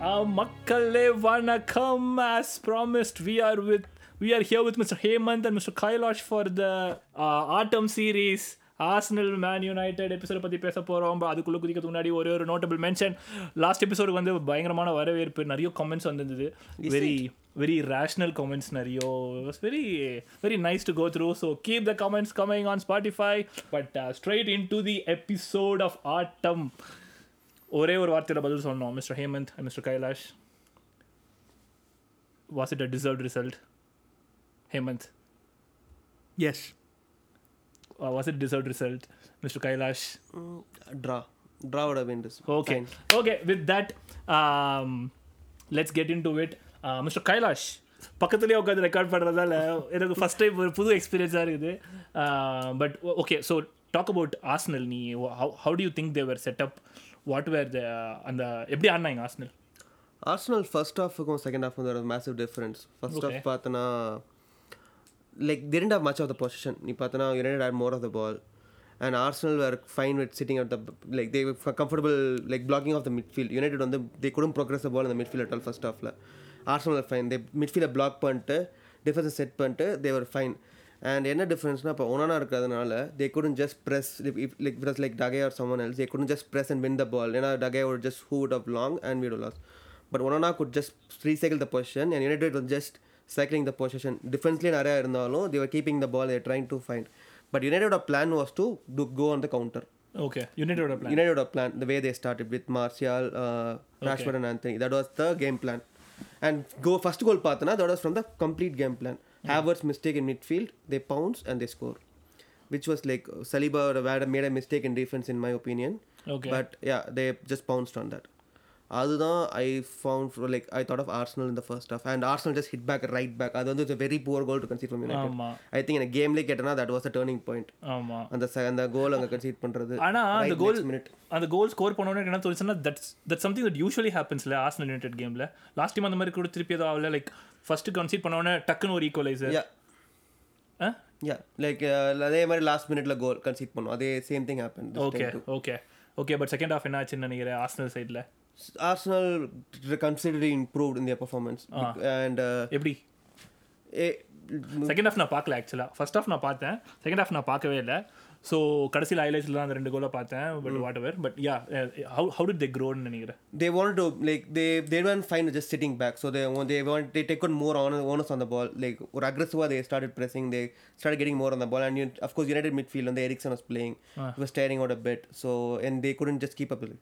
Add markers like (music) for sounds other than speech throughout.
மக்களே வணக்கம். As promised we are with we are here with Mr. Hemant and Mr. Kailash for the uh, autumn series Arsenal Man United எபிசோட பற்றி பேச போகிறோம் அதுக்குள்ளே குதிக்கிறதுக்கு முன்னாடி ஒரே ஒரு நோட்டபிள் மென்ஷன் லாஸ்ட் எபிசோடு வந்து பயங்கரமான வரவேற்பு நிறைய கமெண்ட்ஸ் வந்திருந்தது. வெரி வெரி ரேஷ்னல் கமெண்ட்ஸ் நிறைய. Was very very nice to go through so keep the comments coming on Spotify but straight in to the episode of Aattam ஒரே ஒரு வார்த்தையோட பதில் சொன்னோம் mister Hemant mister Kailash was it a deserve result Hemant Yes. Was it deserve result mister Kailash Draw. Draw. Would have been this. Okay Fine. Okay with that let's get in to it mister Kailash பக்கத்துலேயே உட்காந்து record பண்ணுறதால எனக்கு first time ஒரு புது எக்ஸ்பீரியன்ஸாக இருக்குது. But okay so talk about Arsenal நீ how do you think their setup what were the அந்த எப்படி ஆடினாங்க ஆர்ஸ்னல் ஆர்சனல் ஃபர்ஸ்ட் ஹாஃபுக்கும் செகண்ட் ஹாஃப் வந்து மேசிவ் டிஃபரன்ஸ் ஃபர்ஸ்ட். ஹாஃப் பார்த்தனா like didn't have much of the possession நீ பார்த்தனா United had more of the ball and Arsenal were fine with sitting at the like they were comfortable like blocking off the midfield United வந்து they couldn't progress the ball in the midfield at all first halfல Arsenal were fine they midfield block பண்ணிட்டு டிஃபென்ஸை set பண்ணிட்டு they were and என்ன டிஃப்ரென்ஸ்னா இப்போ Onana இருக்கிறதுனால they couldn't just press if, if, like it was like Dage or someone else they couldn't just press and win the ball ஏன்னா just hoot up long and we would have lost but Onana could just recycle the possession and United was just cycling the possession defensively நிறையா இருந்தாலும் they were keeping the ball they were trying to find but United plan was to do, go on the counter okay யுனைடோட plan United plan the way they started with Martial uh, Rashford and Anthony that was the game plan and go first goal பார்த்தனா that was from the complete game plan Havertz mistake in midfield they pounce and they score. Which was like Saliba made a mistake in defense in my opinion. Okay. but yeah they just pounced on that அதுதான் I found like I thought of Arsenal இந்த first half and Arsenal just hit back right back அது வந்து very poor goal to concede from United I think எனக்கு கேம்லேயே கேட்டனா that was a turning point ஆமா. அந்த அந்த கோல் அங்கே கன்சீட் பண்ணுறது ஆனா அந்த கோல் மினிட் அந்த கோல் ஸ்கோர் பண்ணோன்னு என்ன தோணுச்சுன்னா that's that something that usually ஹேப்பன்ஸ்ல Arsenal United கேம்ல லாஸ்ட் டைம் அந்த மாதிரி கூட திருப்பி ஏதோ ஆகல லைக் ஃபர்ஸ்ட் கன்சீட் பண்ணோன்னே டக்குன்னு ஒரு ஈக்குவலைசர் யா யா லைக் அதே மாதிரி லாஸ்ட் மினிட்ல கோல் கன்சீட் பண்ணோம். அதே same thing happen okay okay okay but second half என்ன ஆச்சுன்னு நினைக்கிறேன் ஆர்சனல் சைடில் Arsenal considerably improved in their performance and எப்படி? செகண்ட் ஹாஃப் நான் பார்க்கல ஆக்சுவலாக ஃபர்ஸ்ட் ஹாஃப் நான் பார்த்தேன். செகண்ட் ஹாஃப் நான் பார்க்கவே இல்லை. ஸோ கடைசியில் ஹைலைட்ஸில் தான் அந்த ரெண்டு கோலை பார்த்தேன் but whatever but yeah how how did they க்ரோன்னு நினைக்கிறேன் they wanted to like they they weren't fine with just sitting back so they want they want they take on more on onus on the ball like or aggressive they started pressing they started getting more on the ball and you, of course United midfield and the Ericsson was playing he was staring out a bit so and they couldn't just keep up with it.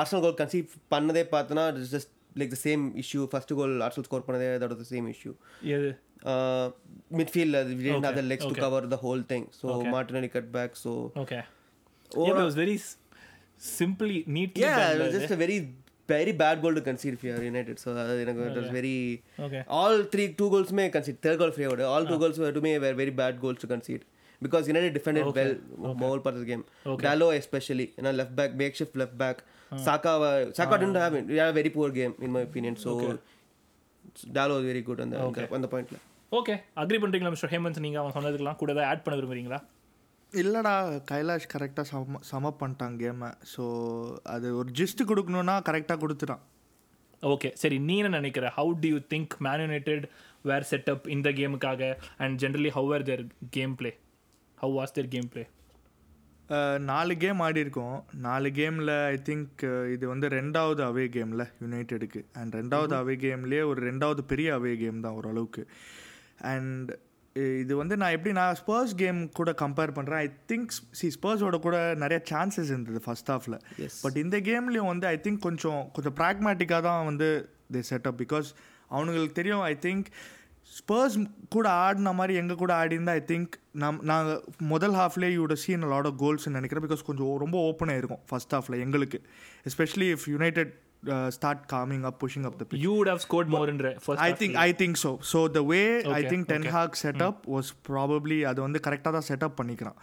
Arsenal goal concede பண்ணதே பார்த்தனா it's like the same issue first goal Arsenal score பண்ணதே that was the same issue எது uh, midfield uh, we didn't have the Okay, legs okay. to cover the whole thing so Martinelli cut back so okay yeah it was very s- simply neatly yeah done, it was இல்ல just a very very bad goal to concede for United so uh, you know, it was very Okay. all three two goals may concede third goal favored all two goals were to me were very bad goals to concede because United defended well whole part of the game Dallo especially you know left back makeshift left back Saka wa- Saka didn't have it he had a very poor game in my opinion so Dallo was very good on the on the, on the point ல. Okay agree பண்ணுறீங்களா mister Hemant நீங்கள் அவன் சொன்னதுக்கெல்லாம் கூட ஏதாவது add பண்ண விரும்புறீங்களா இல்லைடா கைலாஷ் கரெக்டாக சம சம பண்ணிட்டான் கேமை ஸோ அது ஒரு ஜிஸ்ட் கொடுக்கணுன்னா கரெக்டாக கொடுத்துட்டான் ஓகே சரி நீ என்ன நினைக்கிற how do you think Man United were set up இந்த கேமுக்காக and generally how are their game play how was their game play நாலு கேம் ஆடி இருக்கோம். நாலு கேமில் ஐ திங்க் இது வந்து ரெண்டாவது அவே கேமில் யுனைடெடுக்கு அண்ட் ரெண்டாவது அவே கேம்லேயே ஒரு ரெண்டாவது பெரிய அவே கேம் தான் ஓரளவுக்கு. அண்ட் இது வந்து நான் எப்படி நான் ஸ்பர்ஸ் கேம் கூட கம்பேர் பண்ணுறேன் ஐ திங்க் சி ஸ்பர்ஸோட கூட நிறைய சான்சஸ் இருந்தது ஃபர்ஸ்ட் ஹாஃபில் பட் இந்த கேம்லேயும் வந்து ஐ திங்க் கொஞ்சம் கொஞ்சம் ப்ராக்மேட்டிக்காக தான் வந்து தே செட்டப் பிகாஸ் அவனுங்களுக்கு தெரியும் ஐ திங்க் ஸ்பர்ஸ் கூட ஆடின மாதிரி எங்கள் கூட ஆடிருந்தா ஐ திங்க் நம் நாங்கள் முதல் ஹாஃப்லேயே you'd seen lot of goals நினைக்கிறேன். பிகாஸ் கொஞ்சம் ரொம்ப ஓப்பனாக இருக்கும் ஃபர்ஸ்ட் ஹாஃபில் எங்களுக்கு. Especially if United start coming up pushing up the you would have scored மோர்ன்ற I think I think so so the way I think Ten Hag setup was probably அது வந்து கரெக்டாக தான் செட்டப் பண்ணிக்கிறான்.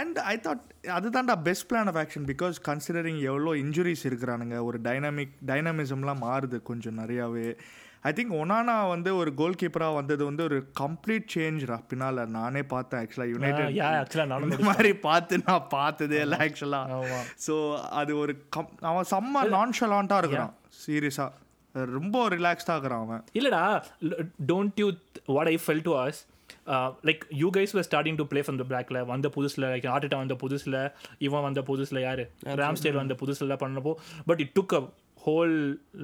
அண்ட் ஐ தாட் அதுதான்டா best plan of action because considering எவ்வளோ injuries இருக்கிறானுங்க ஒரு dynamic டைனமிசம்லாம் மாறுது கொஞ்சம் நிறையாவே. ஐ திங்க் ஒனானா வந்து ஒரு கோல் கீப்பராக வந்தது வந்து ஒரு கம்ப்ளீட் சேஞ்ச்ரா பின்னால் நானே பார்த்தேன் ஆக்சுவலாக யுனைடெட் யா ஆக்சுவலாக நானும் இந்த மாதிரி பார்த்து நான் பார்த்ததே இல்லை ஆக்சுவலாக. ஸோ அது ஒரு கம் அவன் செம்ம நான்ஷலாண்ட்டாக இருக்கிறான் சீரியஸாக ரொம்ப ரிலாக்ஸ்டாக இருக்கிறான் அவன். இல்லடா don't you what I fell to as like you guys were starting to play from the பிளாக்ல வந்த புதுசில் லைக் ஆர்டிட்டா வந்த புதுசில் இவன் வந்த புதுசில் யார்? ராம்ஸ்டேல் வந்த புதுசில் பண்ணப்போ but it took a whole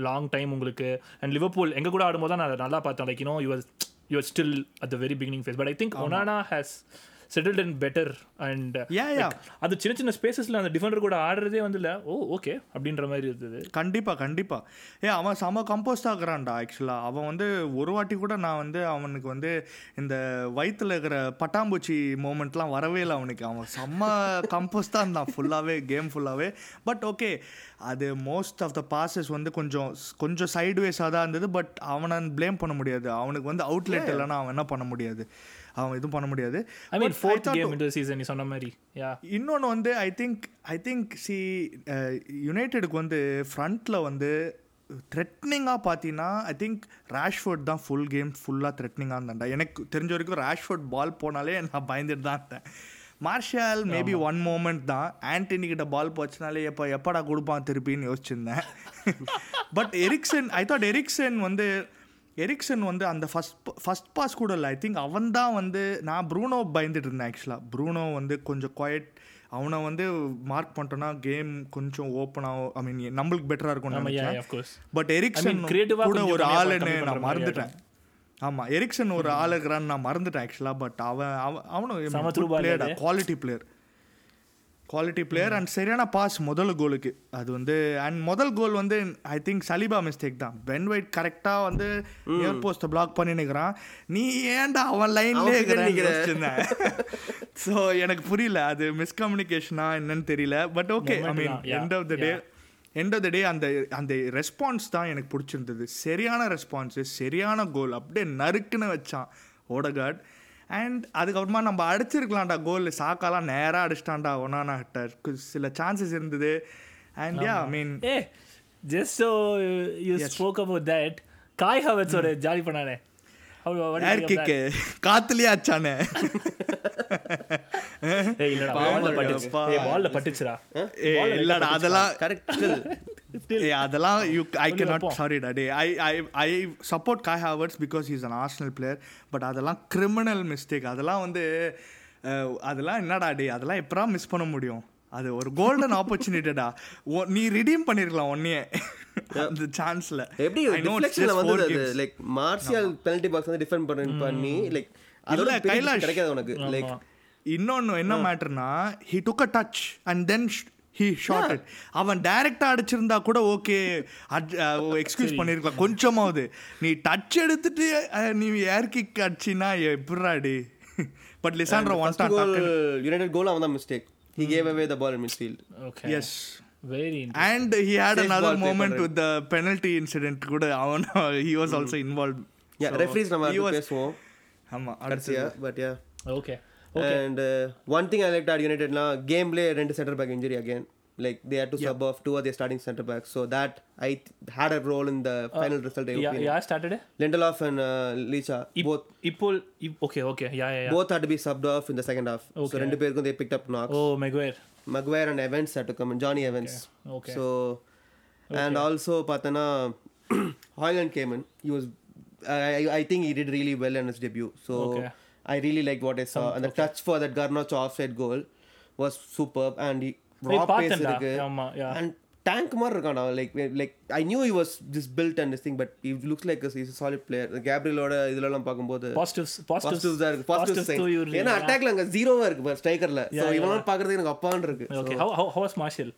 long time உங்களுக்கு. அண்ட் லிவர்பூல் எங்க கூட ஆடும்போது தான் நான் நல்லா பார்த்தேன். Like you know you you still at the very beginning phase but I think Onana has settled in better and. அது சின்ன சின்ன ஸ்பேசஸில் அந்த டிஃபெண்டர் கூட ஆடுறதே வந்து இல்லை ஓ ஓகே அப்படின்ற மாதிரி இருந்தது. கண்டிப்பா கண்டிப்பா. ஏ அவன் செம கம்போஸ்ட் ஆகுறான்டா ஆக்சுவலாக அவன் வந்து ஒரு வாட்டி கூட நான் வந்து அவனுக்கு வந்து இந்த வயித்துல இருக்கிற பட்டாம்பூச்சி மூமெண்ட்லாம் வரவே இல்லை அவனுக்கு. அவன் செம்ம கம்போஸ்ட் தான் இருந்தான் ஃபுல்லாகவே கேம் ஃபுல்லாகவே பட் ஓகே அது மோஸ்ட் ஆஃப் த பாசஸ் வந்து கொஞ்சம் கொஞ்சம் சைட்வேஸாக தான் இருந்தது பட் அவனை ப்ளேம் பண்ண முடியாது. அவனுக்கு வந்து அவுட்லெட் இல்லைன்னா அவன் என்ன பண்ண முடியாது. அவன் எதுவும் பண்ண முடியாது. ஐ மீன் ஃபோர்த் கேம் இந்த சீசன் நீ சொன்ன மாதிரி யா இன்னொன்று வந்து I think I think C யுனைடெடுக்கு வந்து ஃப்ரண்ட்டில் வந்து த்ரெட்னிங்காக பார்த்தீங்கன்னா ஐ திங்க் ரேஷ்ஃபோர்ட் தான் ஃபுல் கேம் ஃபுல்லாக த்ரெட்னிங்காக இருந்தாண்டா எனக்கு தெரிஞ்ச வரைக்கும் ரேஷ்ஃபோர்ட் பால் போனாலே நான் பயந்துட்டு தான் இருந்தேன். மார்ஷல் மேபி ஒன் மூமெண்ட் தான். ஆண்டனி கிட்ட பால் போச்சுனாலே எப்போ எப்படா கொடுப்பான் திருப்பின்னு யோசிச்சிருந்தேன். But Eriksen I thought Eriksen வந்து எரிக்சன் வந்து அந்த ஃபஸ்ட் ஃபஸ்ட் பாஸ் கூட இல்லை. ஐ திங்க் அவன் தான் வந்து நான் ப்ரூனோ பயந்துட்டு இருந்தேன் ஆக்சுவலாக ப்ரூனோ வந்து கொஞ்சம் குவைட் அவனை வந்து மார்க் பண்ணிட்டோன்னா கேம் கொஞ்சம் ஓப்பன் ஆகும் ஐ மீன் நம்மளுக்கு பெட்டராக யா நினைச்சேன். பட் எரிக்சன் கூட ஒரு ஆளுன்னு நான் மறந்துட்டேன். ஆமாம் எரிக்சன் ஒரு ஆள் இருக்கிறான்னு நான் மறந்துட்டேன் ஆக்சுவலாக பட் அவன் அவனும். Quality player quality player and சரியான பாஸ் முதல் கோலுக்கு அது வந்து அண்ட் முதல் கோல் வந்து ஐ திங்க் சலிபா மிஸ்டேக் தான். பென் வைட் கரெக்டாக வந்து நியர் போஸ்ட்டை பிளாக் பண்ணி நிற்கிறான் நீ ஏன்டா அவன் லைன்லேயே இருக்கிறேன் ஸோ எனக்கு புரியல. அது மிஸ்கம்யூனிகேஷனா என்னன்னு தெரியல. But okay I mean end of the day end of the day அந்த அந்த ரெஸ்பான்ஸ் தான் எனக்கு பிடிச்சிருந்தது. சரியான ரெஸ்பான்ஸு சரியான கோல் அப்படியே நறுக்குன்னு வச்சான். ஓடகார்ட் அண்ட் அதுக்கப்புறமா நம்ம அடிச்சிருக்கலாம்டா கோல் சாக்காலாம் நேராக அடிச்சிட்டான்டா ஒன்னானா கிட்ட. சில சான்சஸ் இருந்தது. And yeah I mean a just so you spoke about that Kai ஹவர்ஸோட jolly பண்ணானே. Air? Kick காத்துலயே இல்லடா பால்ல பட்டுச்சுடா. இல்லடா அதெல்லாம் அதெல்லாம் you I K not. Sorry day I I I support Kai Havertz because is an Arsenal player but அதெல்லாம் criminal mistake அதெல்லாம் வந்து அதெல்லாம் என்னடா டே அதெல்லாம் எப்படா மிஸ் பண்ண முடியும்? அது ஒரு கோல்டன் ஆப்பர்ச்சுனிட்டிடா நீ ரிடீம் பண்ணிருக்கலாம் ஒன்னையே அந்த சான்ஸ்ல எப்படி டிஃப்ளெக்ஷன்ல வந்து அது லைக் மார்ஷியல் பெனல்டி பாக்ஸ் வந்து டிஃபெண்ட் பண்ணி பண்ணி லைக் அதோட கைலாஷ். கிடைக்காது உனக்கு. லைக். இன்னொன்னு என்ன மேட்டர்னா he took a touch and then he shot it அவன் டைரக்டா அடிச்சிருந்தா கூட ஓகே எக்ஸ்கியூஸ் (laughs) பண்ணிருக்கலாம். கொஞ்சமாவது. நீ டச் எடுத்துட்டு நீ ஏர் கிக் அடிச்சினா எப்படாடி but Lisandro goal United goal அவன் தான் mistake he gave away the ball in midfield okay yes Very and he had Safe another ball play moment பண்றது. with the penalty incident கூட அவன் (laughs) he was also involved yeah referees நம்ம அடுத்து பேசுவோம் ஆமா கடைசியா அடுத்து but yeah okay and one thing I like at யுனைடெட்னா கேம்லே ரெண்டு centre back injury again like they had to sub off two or they starting centre back so that I had a role in the final result yeah started Lindelof and லீச்சா both இப்போ okay okay yeah yeah both had to be subbed off in the second half. So ரெண்டு பேருக்கும் they picked up knocks. Oh Maguire Maguire and Evans had to come in. Johnny Evans. Okay. So, and also Patana (clears throat) Holland came in. He was, I, I think he did really well in his debut. So. I really liked what I saw. And the touch for that Garnacho offside goal was superb. And he, raw pace. Yeah, tank மாதிரி இருக்கான் like like I knew he was just built and this thing but he looks like a, he's a solid player. கேப்ரியலோட இதுலலாம் பார்க்கும்போது positives positives தான் இருக்கு. Positive ஏன்னா அட்டாக்ல அங்க ஜீரோவா இருக்கு ஸ்ட்ரைக்கர்ல சோ இவனால பாக்குறதுக்கு எனக்கு அப்பான்னு இருக்கு. Okay how how was Martial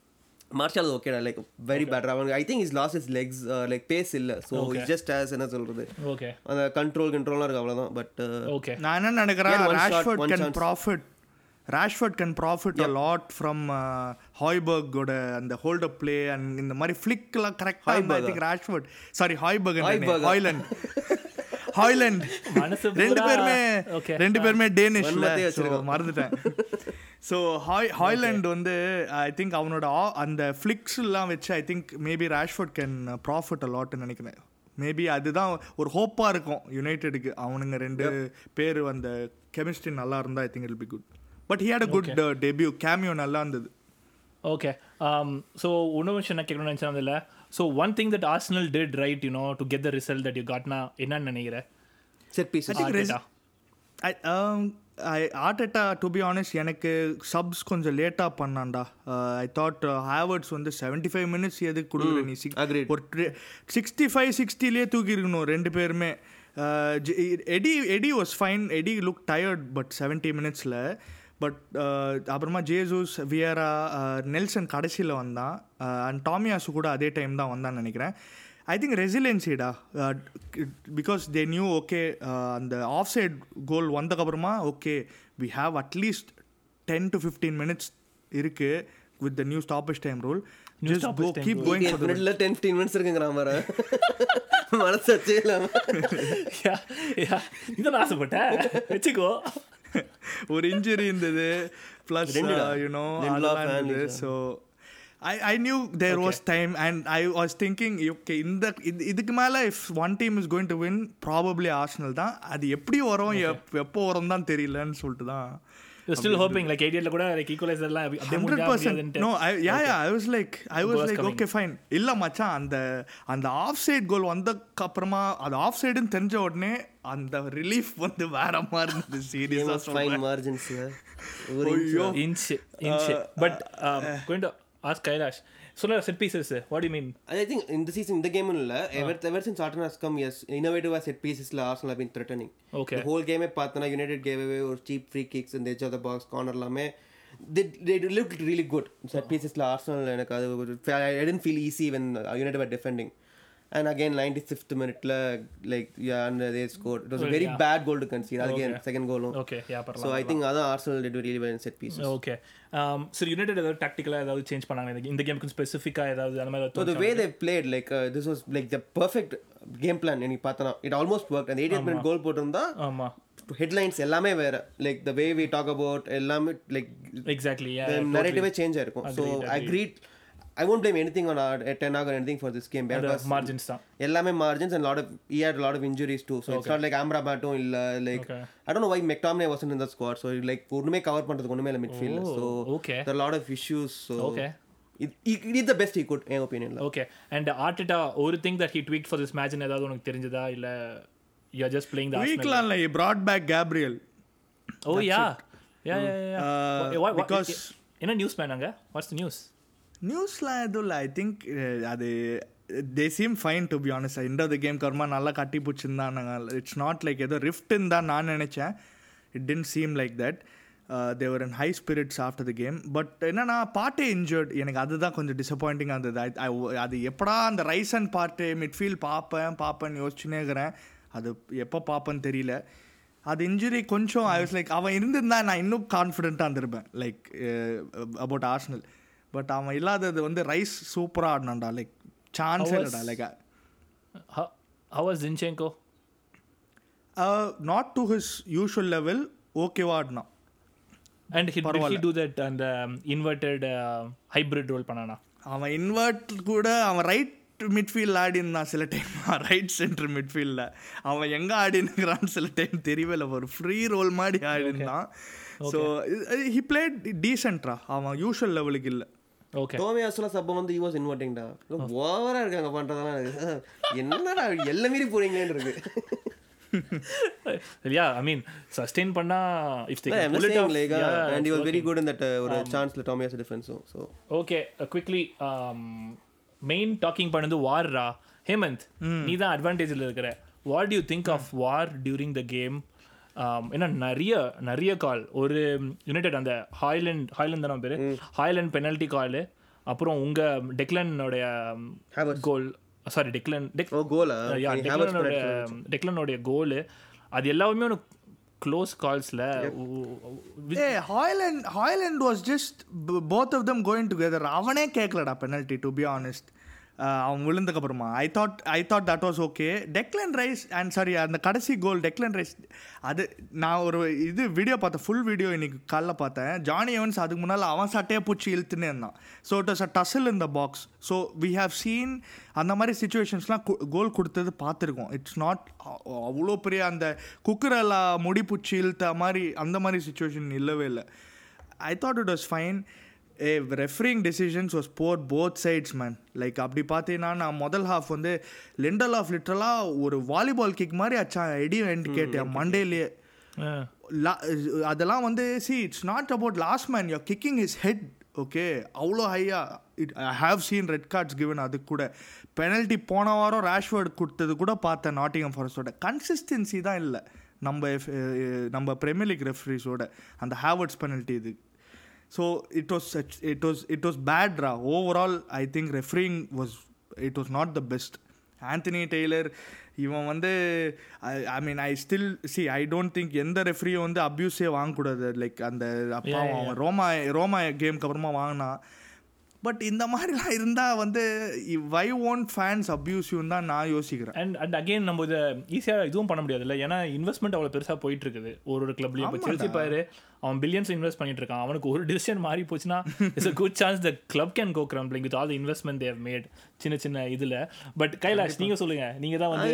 Martial ஓகேடா லைக் வெரி பேட் அவன் I think is lost his legs like pace இல்ல. இஸ் ஜஸ்ட் ஆஸ் என்ன சொல்றது? ஓகே அந்த கண்ட்ரோல் கண்ட்ரோலாம் இருக்கு அவ்வளவுதான். பட் ஓகே நான் என்ன நினைக்கிறேன்? Rashford can. Profit Rashford can profit a lot from ஹாய்பர்கோட அந்த ஹோல்ட் அப் பிளே அண்ட் இந்த மாதிரி ஃபிளிக்லாம் கரெக்டாக I. Think Rashford sorry Hojbjerg. Hojlund Hojlund ரெண்டு பூரா- பேருமே Okay. ரெண்டு பேருமே டேனிஷ்ல. மறந்துட்டேன். ஸோ ஹாய் ஹாய்லண்ட் வந்து ஐ திங்க் அவனோட அந்த ஃப்ளிக்ஸ்லாம் வச்சு I think maybe Rashford can profit a லாட்னு நினைக்கிறேன். மேபி அதுதான் ஒரு ஹோப்பாக இருக்கும். யுனைடெடுக்கு அவனுங்க ரெண்டு பேர் அந்த கெமிஸ்ட்ரி நல்லா இருந்தால் I think it'll be good but he had a good debut cameo நல்லா இருந்தது. ஓகே ஸோ இன்னொரு விஷயம் என்ன கேட்கணும்னு நினச்சேன் அதில். So one thing that Arsenal did right you know to get the result that you காட்னா என்னன்னு நினைக்கிறேன் set piece. I I Arteta to be honest எனக்கு சப்ஸ் கொஞ்சம் லேட்டாக பண்ணான்டா. ஐ தாட் ஹேவர்ட்ஸ் வந்து செவன்ட்டி ஃபைவ் மினிட்ஸ் எதுக்கு கொடுக்குற நீ? சிக் agreed. ஒரு சிக்ஸ்டி ஃபைவ் சிக்ஸ்டிலே தூக்கியிருக்கணும் ரெண்டு பேருமே. Eddie Eddie was fine Eddie look tired but seventy மினிட்ஸில் பட் அப்புறமா ஜேசூஸ் வியரா நெல்சன் கடைசியில் வந்தான் அண்ட் டாமியாசு கூட அதே டைம் தான் வந்தான்னு நினைக்கிறேன். ஐ திங்க் ரெசிலியன்சிடா பிகாஸ் தே நியூ ஓகே அந்த ஆஃப் சைட் கோல் வந்ததுக்கப்புறமா okay we have at least ten to fifteen minutes இருக்கு with the new stoppage time rule just stoppage go time keep going for minutes இருக்குங்கிற மாதிரி. மனசாச்சே இல்லாம (laughs) ஆசைப்பட்டேன். வச்சுக்கோ. (laughs) ஒரு இன்ஜுரி இருந்தது. ப்ளஸ் ரெண்டுடா. யூனோ இருந்தது. So I I knew there was time and I was thinking okay இந்த இது இதுக்கு மேலே if one team is going to win probably Arsenal தான். அது எப்படி வரும் எப் எப்போ வரும் தான் தெரியலன்னு சொல்லிட்டு தான் ஸ்டில் ஹோப்பிங் லைக் எயிட்டியில் கூட like ஈக்குவலைசர்லாம் hundred percent. No yeah yeah I was like I was was like. Okay fine இல்லை மச்சான் அந்த அந்த ஆஃப் சைட் கோல் வந்ததுக்கு அப்புறமா அது ஆஃப் சைடுன்னு தெரிஞ்ச உடனே அந்த ரிலீஃப் வந்து வேற மாதிரி இருந்தது சீரியஸாக ஃபைன் மார்ஜின்ஸ் ஒரு ஐயோ. inch inch but um, going to ask Kailash சொல்ல set pieces what do you mean I think in the season, in the game, இல்ல, since Arsenal has come, yes, innovative set pieces, la, Arsenal have been threatening. Okay. The whole game, பார்த்தனா United gave away or cheap free kicks in the edge of the box, corner எல்லாமே really good. Set pieces, la, Arsenal, எனக்கு அது ஒரு- I didn't feel easy when uh, United were defending. And again, 95th minute, la, like, yeah, and they scored. It was a Well, very yeah. bad goal to concede. Again, Okay. second goal. okay yeah பரவாயில்ல So I think other Arsenal did really well in set pieces. Okay சரி United ஏதாவது டாக்டிக்கலாக ஏதாவது change பண்ணாங்க இந்த- கேமுக்கு ஸ்பெசிஃபிக்காக ஏதாவது அந்த மாதிரி way they played, like uh, this was like the perfect game plan. எனக்கு பார்த்தனா it almost worked. And 80th minute goal போட்டிருந்தா ஆமா ஹெட்லைன்ஸ் எல்லாமே வேற like the way we talk about எல்லாமே லைக் எக்ஸாக்ட்லி நரேட்டிவே சேஞ்ச் ஆயிருக்கும் so Agreed, I agree I won't blame anything on Ten Hag any for this game because margins தான் எல்லாமே margins and lot of E had lot of injuries too so it's not like ஆம்ரா பேட்டும் இல்லை like Okay. I don't why McTominay was in இந்த squad so like ஒன்றுமே cover பண்ணுறதுக்கு ஒன்றுமே இல்லை midfield so okay. Lot of issues so Okay. It the best E good N ஒப்பீனியனில் okay and ஆர்டிட்டா ஒரு thing that he tweet for this மேட்ச்னு ஏதாவது உனக்கு தெரிஞ்சதா இல்ல you are just playing the வீக்லாம் இல்லை brought back Gabriel oh yeah yeah yeah Uh, because- என்ன news man அங்க what's the news நியூஸ்லாம் எதுவும் இல்லை. ஐ திங்க் அது they seem fine to be honest இந்த த கேம் கர்மா நல்லா கட்டி பிடிச்சிருந்தானுங்க இட்ஸ் நாட் லைக் ஏதோ ரிஃப்ட்னு தான் நான் நினச்சேன். It didn't seem like that they were and high spirits after the game but என்னன்னா பாட்டே இன்ஜர்ட் எனக்கு அதுதான் கொஞ்சம் டிசப்பாயிண்டிங்காக இருந்தது. அது எப்படா அந்த ரைஸ் அண்ட் பார்ட்டு மிட்ஃபீல்ட் பார்ப்பேன் பார்ப்பேன் யோசிச்சுனே இருக்கிறேன். அது எப்போ பார்ப்பேன்னு தெரியல. அது இன்ஜுரி கொஞ்சம் ஐ வாஸ் லைக் அவன் இருந்திருந்தா நான் இன்னும் கான்ஃபிடென்ட்டாக இருந்திருப்பேன். லைக் அபவுட் ஆர்ஸ்னல் பட் அவன் இல்லாதது வந்து ரைஸ் சூப்பராக ஆடினான்டா லைக் சான்ஸ் இல்லைடா like was Zinchenko? Not to his usual level ஓகேவா ஆடினான். And he did he do that and um, inverted uh, hybrid role பண்ணானா? அவன் இன்வெர்ட் கூட அவன் ரைட் மிட்ஃபீல்ட் ஆடி இருந்தான் சில டைம் ரைட் சென்டர் மிட்ஃபீல்டில் அவன் எங்கே ஆடினுக்கிறான்னு சில டைம் தெரியவே இல்லை. ஒரு ஃப்ரீ ரோல் மாதிரி ஆடி இருந்தான் ஸோ ஹி பிளேட் டீசென்ட்ரா அவன் யூஷுவல் லெவலுக்கு இல்லை. ஓகே டோமி அசுலா சப்ப வந்து யூ வாஸ் இன்வெர்ட்டிங்டா ஓவரா இருக்காங்க பண்றதெல்லாம். எனக்கு. என்னடா எல்லாம் மீறி போறீங்களேன்னு இருக்கு. yeah i mean sustain பண்ணா uh, yeah, and he was it's very working. good in that uh, ஒரு சான்ஸ்ல Tomi as defence so okay quickly main talking பண்ணது வார்ரா ஹேமந்த் நீ தான் அட்வான்டேஜில் இருக்கிற. What you think of VAR during the game ஏன்னா நிறைய நிறைய கால். ஒரு யுனைடெட் அந்த ஹாய்லண்ட் ஹாய்லண்ட் தானே பேர்? ஹாய்லண்ட் பெனல்ட்டி கால் அப்புறம் உங்க டெக்லனோடைய. Goal sorry Declan Dec oh கோலா யா டெக்லனோட டெக்லனோடைய கோல் அது எல்லாமே ஒரு close கால்ஸில் Hojlund Hojlund was just both of them going together அவனே கேட்கலடா பெனல்ட்டி டு பி ஆனஸ்ட் அவன் விழுந்ததுக்கு அப்புறமா I thought I thought that was okay Declan Rice and sorry அந்த கடைசி கோல் டெக்லன் ரைஸ் அது நான் ஒரு இது வீடியோ பார்த்தேன் ஃபுல் வீடியோ இன்றைக்கி காலைல பார்த்தேன். ஜானி எவன்ஸ் அதுக்கு முன்னால் அவன் சட்டையை பூச்சி இழுத்துனே இருந்தான். So it was a in இந்த box so we have seen அந்த மாதிரி சுச்சுவேஷன்ஸ்லாம் கோல் கொடுத்தது பார்த்துருக்கோம். இட்ஸ் நாட் அவ்வளோ பெரிய அந்த குக்கரெல்லாம் முடி பூச்சி இழுத்த மாதிரி அந்த மாதிரி சுச்சுவேஷன் இல்லவே இல்லை. I thought it was fine a refereeing decisions was poor both sides man like அப்படி பார்த்தீங்கன்னா நான் முதல் ஹாஃப் வந்து லெண்டல் ஆஃப் லிட்டரலாக ஒரு வாலிபால் கிக் மாதிரி அச்சான் எடி எண்ட் கேட்டேன் மண்டேலேயே லா- அதெல்லாம் வந்து see it's not about last man your kicking is head okay அவ்வளோ higher it I have seen red cards given அதுக்கு கூட. பெனல்ட்டி போன வாரம் ரேஷ்வர்ட் கொடுத்தது கூட பார்த்தேன் நாட்டிங்கம் ஃபாரஸ்டோட கன்சிஸ்டன்சி தான் இல்லை. நம்ம நம்ம பிரீமியர் லீக் ரெஃப்ரிஸோட அந்த ஹேவர்ட்ஸ் பெனல்ட்டி இது. So it was such it was it was பேட்ரா overall I think refereeing was it was not the best Anthony Taylor இவன் வந்து I mean I still see I don't think எந்த ரெஃப்ரியும் வந்து அப்யூஸே வாங்கக்கூடாது. Like அந்த அப்பா அவன் ரோமா ரோமா கேமுக்கு அப்புறமா வாங்கினான் பட் இந்த மாதிரிலாம் இருந்தால் வந்து வை ஓன் ஃபேன்ஸ் அப்யூசிவ் தான் நான் யோசிக்கிறேன். அண்ட் அண்ட் அகைன் நம்ம இதை ஈஸியாக இதுவும் பண்ண முடியாதுல்ல? ஏன்னா இன்வெஸ்ட்மெண்ட் அவ்வளோ பெருசாக போயிட்டு இருக்குது. ஒரு ஒரு கிளப்லையும் இப்போ செல்சி பாரு அவன் பில்லியன்ஸ் இன்வெஸ்ட் பண்ணிட்டு இருக்கான் அவனுக்கு ஒரு டிசிஷன் மாறி போச்சுன்னா it's a good chance the club can go crumbling with all the investment they've made சின்ன சின்ன இதில் பட் கைலாஷ் நீங்கள் சொல்லுங்க நீங்கள் தான் வந்து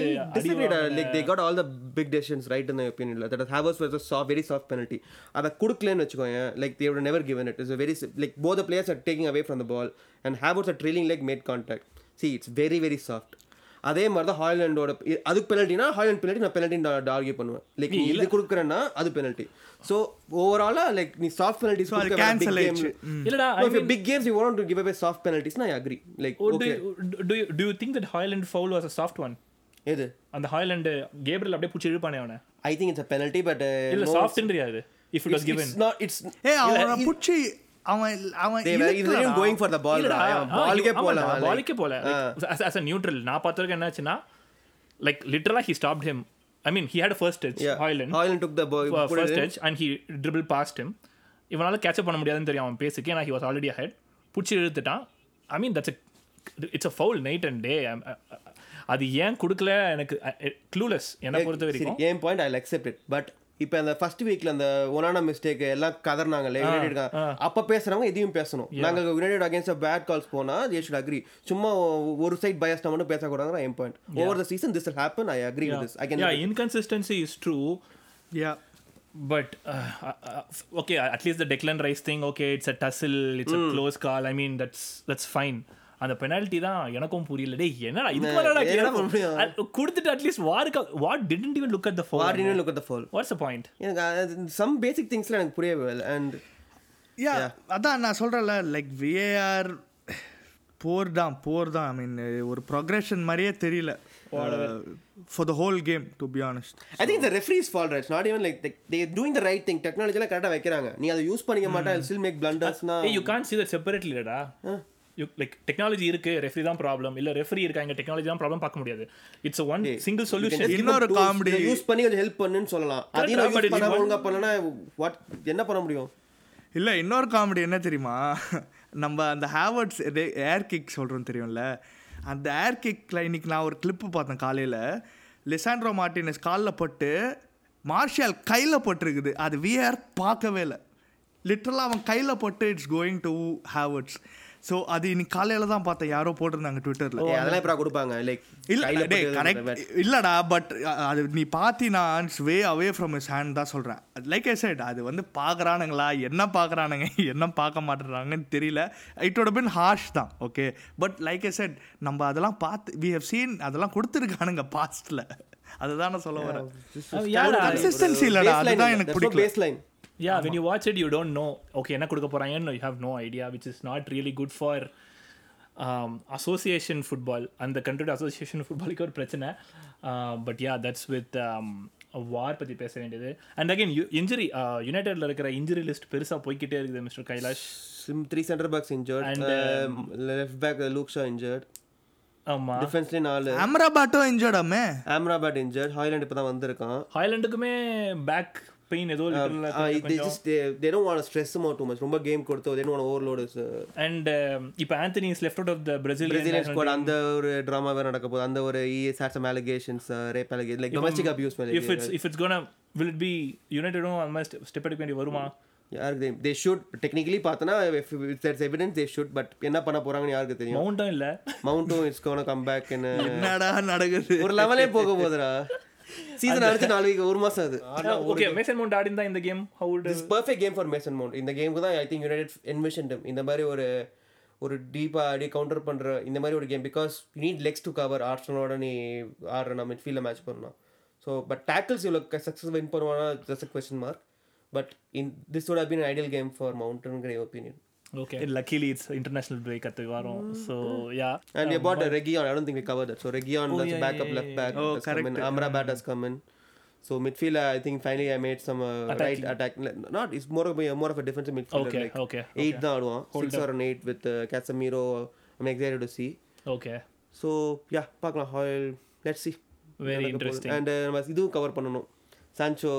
got all the big decisions right in my opinion that is Havertz was a soft very soft penalty அதை கொடுக்கலன்னு வச்சுக்கோங்க like they would have never given it it's a very si- like both the players are taking away from the ball and Havertz are trailing leg made contact see அதே மாதிரி தான் ஹாய்லாண்டோட அதுக்கு பெனல்ட்டினா Hojlund penalty நான் penalty argue பண்ணுவேன் like நீ இது கொடுக்குறேன்னா அது பெனல்ட்டி ஸோ ஓவராலாக லைக் நீ சாஃப்ட் பெனல்ட்டிஸ் ஆயிடுச்சு. இல்லடா No, if a big games you want to give away soft penalties, no, I agree. Like, do okay. you, do you, do you think that Highland foul was a soft one எது அந்த ஹாய்லாண்டு Gabriel அப்படியே பிடிச்சி இழுப்பானே அவனை I think it's a penalty, but uh, இல்ல சாஃப்ட்ன்றியா அது if it was not. It's a அவனை பிடிச்சி அவன் அவன் பாலுக்கே போல பாலுக்கே போல நியூட்ரல் நான் பார்த்த வரைக்கும் என்னாச்சுன்னா like லிட்டரலா he stopped him I mean he had first touch. Hojlund Haaland took the ball. put it first in. Touch and he dribble past him இவனால கேட்சப் பண்ண முடியாதுன்னு தெரியும் அவன் பேசுக்கு ஏன்னா ஹி வாஸ் ஆல்ரெடி ஹெட் பிடிச்சி இழுத்துட்டான். I mean that's it's a foul night and day அது ஏன் கொடுக்கல எனக்கு க்ளூலெஸ் என்னை பொறுத்த வரைக்கும். என் point I accept it but இப்போ அந்த ஃபர்ஸ்ட் வீக்ல அந்த ஒனானா மிஸ்டேக் எல்லாம் கதர்னாங்கல்ல யுனைடெட் அப்ப பேசுறவங்க எதையும் பேசணும். நாங்க யுனைடெட் அகேன்ஸ்ட் பேட் கால்ஸ் போனா தே ஷுட் அக்ரி சும்மா ஒரு சைட் பயஸ்டா மட்டும் பேசக்கூடாதுன்னா என் point over the season this happen I agree with this I can yeah inconsistency is true Yeah. But uh, uh, uh, okay, at least the Declan Rice thing, okay, it's a tussle, it's a close call. I அந்த penalty தான் எனக்கும் புரியல. டேய் என்னடா இதுக்கு? அ- கொடுத்துட்டு at least வாருக்கு what didn't even look at the phone what you look at the fall what's the point எனக்கு சம் பேசிக் திங்ஸ்ல எனக்கு புரியவே இல்லை. அண்ட் யா அதான் நான் சொல்கிறேன்ல லைக் விஏஆர் போர் தான் போர் தான். ஐ மீன் ஒரு ப்ரொக்ரெஷன் மாதிரியே தெரியல. For the whole game to be honest I think the referees fall rights not even like they doing the right thing டெக்னாலஜிலாம் கரெக்டாக வைக்கிறாங்க. நீ அதை யூஸ் பண்ணிக்க மாட்டா still make பிளண்டர்ஸ்னா you can see that separately இல்லடா. யூ லைக் டெக்னாலஜி இருக்கு referee தான் ப்ராப்ளம் இல்ல ரெஃப்ரி இருக்காங்க டெக்னாலஜி தான் ப்ராப்ளம் பார்க்க முடியாது. இட்ஸ் ஒன் சிங்கிள் சொல்யூஷன் இன்னொரு comedy- யூஸ் பண்ணி கொஞ்சம் ஹெல்ப் பண்ணுன்னு சொல்லலாம். அதையும் but யூஸ் it's பண்ணாம one- ஒழுங்கா பண்ணனா வாட் என்ன பண்ண முடியும்? இல்லை இன்னொரு காமெடி என்ன தெரியுமா? (laughs) நம்ம அந்த ஹேவர்ட்ஸ் ஏர் கிக் சொல்கிறோம் தெரியும்ல? அந்த ஏர் கிக்கில் இன்னைக்கு நான் ஒரு கிளிப்பு பார்த்தேன் காலையில். லிசாண்ட்ரோ மார்டினஸ் காலில் பட்டு மார்ஷியல் கையில் பட்டிருக்குது. அது விஆர் பார்க்கவே இல்லை. லிட்டரலாக அவன் கையில் பட்டு it's going to Havertz so அது இன்னைக்கு காலையில் தான் பார்த்தேன். யாரோ போட்டிருந்தாங்க ட்விட்டரில் அதெல்லாம் எப்பரா கொடுப்பாங்க? லைக் இல்ல டேய் கரெக்ட் இல்லடா பட் அது நீ பாத்தினா way away from his hand தான் சொல்றேன். லைக் ஐ said அது வந்து பார்க்கறானுங்களா? என்ன பார்க்கறானுங்க? (laughs) என்ன பார்க்க மாட்டேறாங்கன்னு தெரியல. It would have been harsh தான் okay but like I said நம்ம அதெல்லாம் பார்த்து வி ஹவ் சீன் அதெல்லாம் கொடுத்துருக்கானுங்க பாஸ்ட்ல அதுதான் நான் சொல்ல வரேன். consistency இல்லடா, அதுதான் எனக்கு பிடிக்கல. Yeah when you watch it you don't know okay என்ன கொடுக்க you have no idea which is not really good for um, association football. அந்த கண்ட்ரியோட அசோசியேஷன் ஃபுட்பாலுக்கு ஒரு பிரச்சனை. But yeah that's with war பற்றி பேச வேண்டியது. அண்ட் அகைன் இன்ஜுரி யுனைடெட்ல இருக்கிற இன்ஜுரி லிஸ்ட் பெருசா போய்க்கிட்டே இருக்குது mister Kailash. Three centre backs injured And, left back Luke Shaw injured ஆமா. டிஃபென்ஸ்லேயே நாலு. அம்ராபாட்டோ இன்ஜர்டாமே ஆம்ராபாட் இன்ஜர்ட் ஹாய்லாண்ட் இப்போ தான் வந்திருக்கான். ஹாய்லாண்டுக்குமே பேக் பெயின் ஏதோ want to stress him out too much. ரொம்ப கேம் கொடுத்து they don't want to overload his uh, and இப்போ Antony is left out of the Brazilian Brazilian squad அந்த ஒரு drama வேற நடக்க போகுது. அந்த ஒரு had some allegations uh, rape allegations like domestic abuse மேல if it's if it's gonna will it be யுனைடெடும் அந்த மாதிரி ஸ்டெப் எடுக்க வேண்டி வருமா? யாருக்கு தே ஷுட் டெக்னிக்கலி பார்த்தனா if there's evidence they should but என்ன பண்ண போறாங்கன்னு யாருக்கு தெரியும்? மவுண்டும் இல்ல. மவுண்டும் இட்ஸ் கோன கம் பேக் என்ன என்னடா நடக்குது? ஒரு லெவலே போக போகுதுடா. சீசன் ஆரம்பிச்சு நாலு week, ஒரு மாசம் அது. ஓகே மேசன் மவுண்ட் ஆடி இந்த game how this perfect game for Mason Mount இந்த கேமுக்கு தான் ஐ திங்க் யுனைடெட் என்விஷன் இந்த மாதிரி ஒரு ஒரு டீப்பாக அடி கவுண்டர் பண்ணுற இந்த மாதிரி ஒரு game because need legs to cover ஆர்ஸ்னலோட நீ ஆடுற நம்ம மிட்ஃபீல்டில் மேட்ச் பண்ணலாம். ஸோ பட் டேக்கிள்ஸ் இவ்வளோ சக்ஸஸ் வின் பண்ணுவானா? Just question mark but in this would have been an ideal game for மவுண்ட்ங்கிற opinion okay luckily it's international break அத்து வரும் so yeah And we bought a Region. I don't think we covered that. So Region, that's backup left back. Oh, has come in. Amrabat has come in. So midfield, I think finally I made some uh, right attack. Not it's more of a more of a defensive midfielder. Okay like okay eight தான் ஆடுவான் six or eight with Casemiro. I'm excited to see. Okay So yeah, பார்க்கலாம் how let's see. Very interesting And uh, நம்ம இதுவும் cover பண்ணணும். Sancho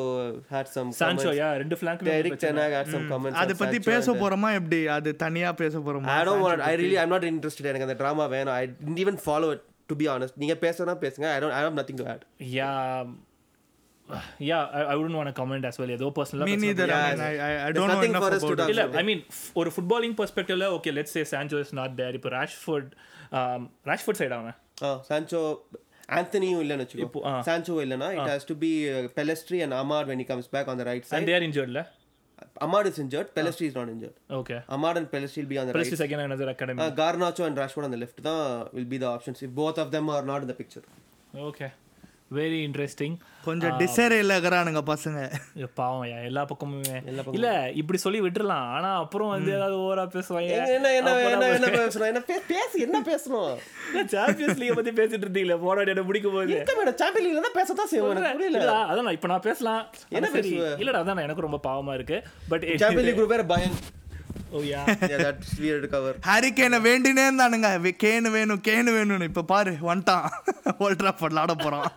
had some Sancho yeah ரெண்டு flank Eric Ten Hag had some comments. அதை பத்தி Sancho பேச uh, போறோமா எப்படி அது தனியா பேச போறோமா I don't want. I really. I'm not interested. எனக்கு அந்த drama வேணும். I didn't even follow it. To be honest, நீங்க பேசுனா பேசுங்க. I don't. I have nothing to add. Yeah yeah ஐ வுடன் வாண்ட் கமெண்ட் as well ஏதோ பர்சனலா me neither I I I don't know us to about talk இல்ல I mean ஒரு footballing பெர்ஸ்பெக்டிவ்ல okay let's say Sancho is not there இப்போ Rashford Rashford side அவன் Sancho ஆந்தனியும் இல்லைன்னு இப்போ, வச்சுக்கோ ஆ. சான்சோ இல்லைன்னா it has to be Pellistri and Amad when he comes back on the right and side there இன்ஜர்ட்ல Amad is injured Pellistri is not injured okay Amad and Pellistri will be on the right plus second another academy uh, garnacho and rashford on the left தான் will be the options if both of them are not in the picture okay Very interesting கொஞ்சம் டிசரே இல்லகறானுங்க பசங்க. பாவம் எல்லா பக்கமுமே. இல்ல இப்படி சொல்லி விட்டுறலாம். ஆனா அப்புறம் வந்து ஏதாவது ஓவரா பேசுவாங்க. என்ன என்ன என்ன என்ன பேசணும் என்ன பேசு என்ன பேசணும்? சாம்பியன்ஸ் லீக் பத்தி பேசிட்டு இருந்தீங்களே போராடி என்ன பிடிக்கும் போது? சாம்பியன் லீக்ல தான் பேசத்தான் செய்வோம். எனக்கு புரியல. அதான் இப்ப நான் பேசலாம். என்ன ஆனா சரி. பேசுவ? இல்லடா அதான் எனக்கு ரொம்ப பாவமா இருக்கு. பட் சாம்பியன் லீக் வேற பயம் ஓ yeah (laughs) yeah that's weird to cover. Harry கேனை வேண்டினே இருந்தானுங்க கேனு வேணும் கேனு வேணும்னு. இப்ப பாரு வந்துட்டான் ஓல்ட் ட்ராஃபோர்ட்ல ஆட போறான். (laughs)